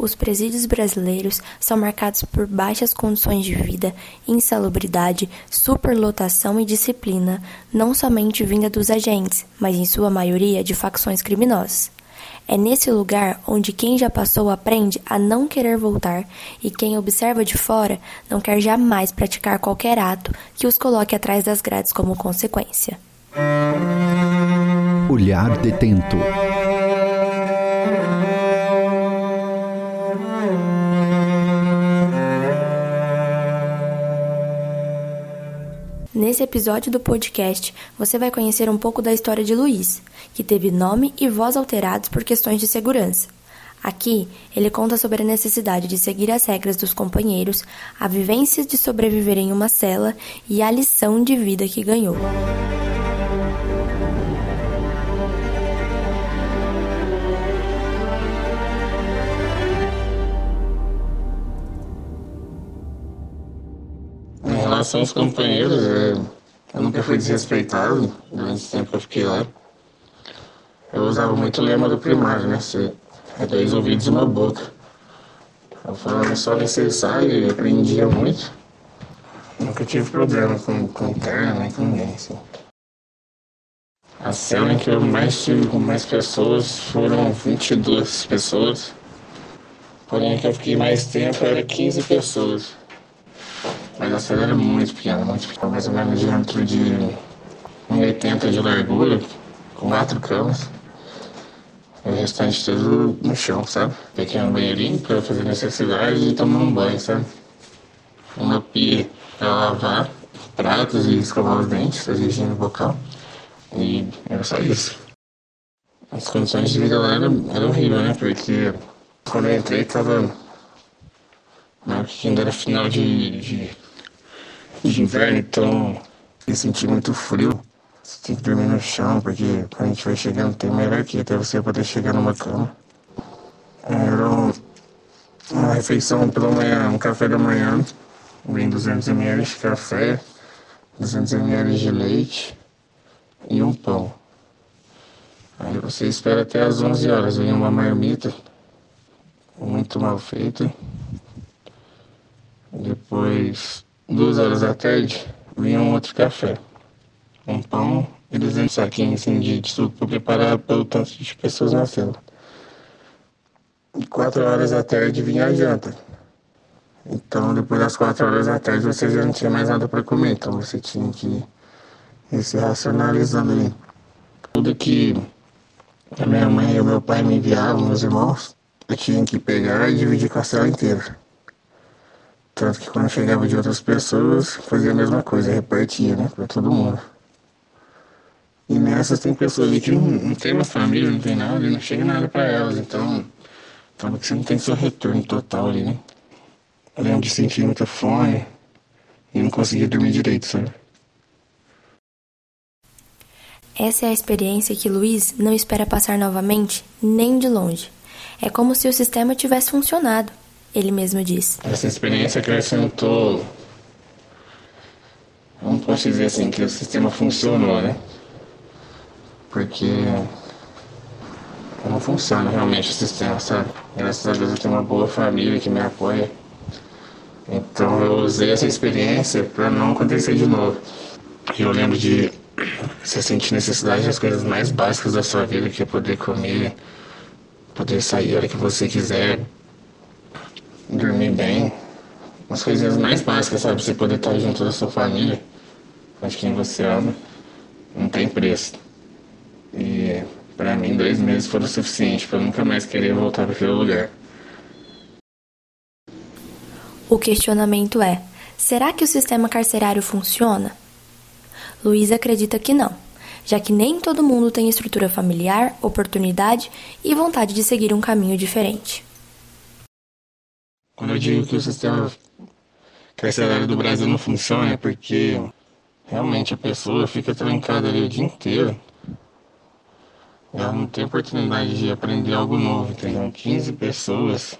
Os presídios brasileiros são marcados por baixas condições de vida, insalubridade, superlotação e disciplina, não somente vinda dos agentes, mas em sua maioria de facções criminosas. É nesse lugar onde quem já passou aprende a não querer voltar e quem observa de fora não quer jamais praticar qualquer ato que os coloque atrás das grades como consequência. Olhar detento. Nesse episódio do podcast, você vai conhecer um pouco da história de Luiz, que teve nome e voz alterados por questões de segurança. Aqui, ele conta sobre a necessidade de seguir as regras dos companheiros, a vivência de sobreviver em uma cela e a lição de vida que ganhou. Relação aos companheiros, é, eu nunca fui desrespeitado durante o tempo que eu fiquei lá. Eu usava muito o lema do primário, né? Ser é dois ouvidos e uma boca. Eu falava só necessário e aprendia muito. Nunca tive problema com, com terno nem com ninguém, assim. A cena que eu mais tive com mais pessoas foram 22 pessoas. Porém, a que eu fiquei mais tempo era 15 pessoas. Mas a cela era muito pequena, muito pequena, mais ou menos dentro de 1,80 de largura, com quatro camas. O restante tudo no chão, sabe? Pequeno banheirinho pra fazer necessidade e tomar um banho, sabe? Uma pia pra lavar pratos e escovar os dentes, fazer higiene bocal. E era só isso. As condições de vida lá eram, eram horríveis, né? Porque quando eu entrei tava. Que ainda era final de, de de inverno, então eu senti muito frio. Você tem que dormir no chão, porque quando a gente vai chegando tem uma hierarquia até você poder chegar numa cama. Era uma refeição pela manhã, um café da manhã, vem 200ml de café, 200ml de leite e um pão. Aí você espera até as 11 horas, vem uma marmita muito mal feita. Depois duas horas da tarde, vinha um outro café. Um pão e 200 saquinhos assim, de, suco para preparar pelo tanto de pessoas na cela. E quatro horas da tarde vinha a janta. Então, depois das quatro horas da tarde, você já não tinha mais nada para comer. Então, você tinha que ir se racionalizando ali. Tudo que a minha mãe e o meu pai me enviavam, meus irmãos, eu tinha que pegar e dividir com a cela inteira. Tanto que quando chegava de outras pessoas, fazia a mesma coisa, repartia, né, pra todo mundo. E nessas tem pessoas que não, não tem uma família, não tem nada, não chega nada pra elas, então acaba que você não tem seu retorno total ali, né? Eu lembro de sentir muita fome e não conseguia dormir direito, sabe? Essa é a experiência que Luiz não espera passar novamente, nem de longe. É como se o sistema tivesse funcionado ele mesmo diz. Essa experiência acrescentou. Não posso dizer assim que o sistema funcionou, né? Porque não funciona realmente o sistema, sabe? Graças a Deus eu tenho uma boa família que me apoia. Então eu usei essa experiência para não acontecer de novo. E eu lembro de você sentir necessidade das coisas mais básicas da sua vida, que é poder comer, poder sair a hora que você quiser, dormir bem, umas coisinhas mais básicas, sabe? Você poder estar junto da sua família, com quem você ama, não tem preço. E para mim, dois meses foram suficiente para nunca mais querer voltar para aquele lugar. O questionamento é: será que o sistema carcerário funciona? Luiz acredita que não, já que nem todo mundo tem estrutura familiar, oportunidade e vontade de seguir um caminho diferente. Quando eu digo que o sistema carcerário do Brasil não funciona, é porque realmente a pessoa fica trancada ali o dia inteiro. Ela não tem oportunidade de aprender algo novo, entendeu? 15 pessoas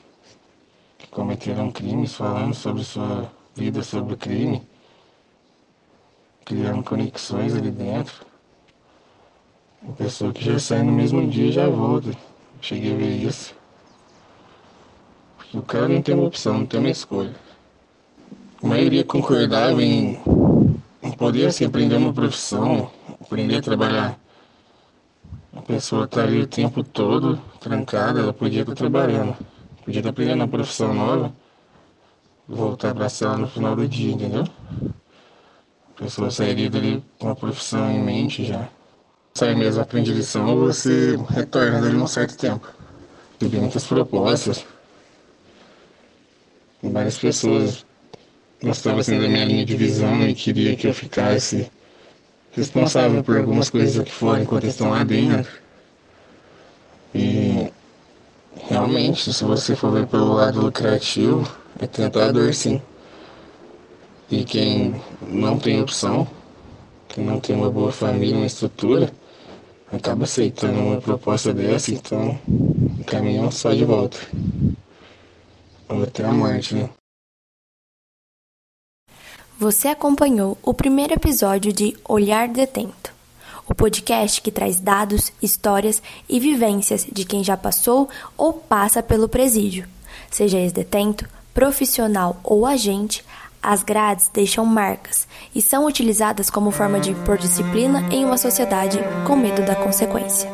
que cometeram crimes falando sobre sua vida, sobre o crime, criando conexões ali dentro. Uma pessoa que já sai no mesmo dia já volta. Cheguei a ver isso. O cara não tem uma opção, não tem uma escolha. A maioria concordava em poder assim, aprender uma profissão, aprender a trabalhar. A pessoa tá ali o tempo todo trancada, ela podia estar trabalhando, podia estar aprendendo uma profissão nova, voltar pra cela no final do dia, entendeu? A pessoa sairia dali com a profissão em mente já. Sai mesmo, aprende lição, você retorna dali um certo tempo. Tive muitas propostas. Várias pessoas gostavam assim da minha linha de visão e queria que eu ficasse responsável por algumas coisas aqui fora enquanto estão lá dentro. E realmente, se você for ver pelo lado lucrativo, é tentador sim. E quem não tem opção, quem não tem uma boa família, uma estrutura, acaba aceitando uma proposta dessa, então o caminho é só de volta. Ou até a morte, né? Você acompanhou o primeiro episódio de Olhar Detento, o podcast que traz dados, histórias e vivências de quem já passou ou passa pelo presídio. Seja ex-detento, profissional ou agente, as grades deixam marcas e são utilizadas como forma de impor disciplina em uma sociedade com medo da consequência.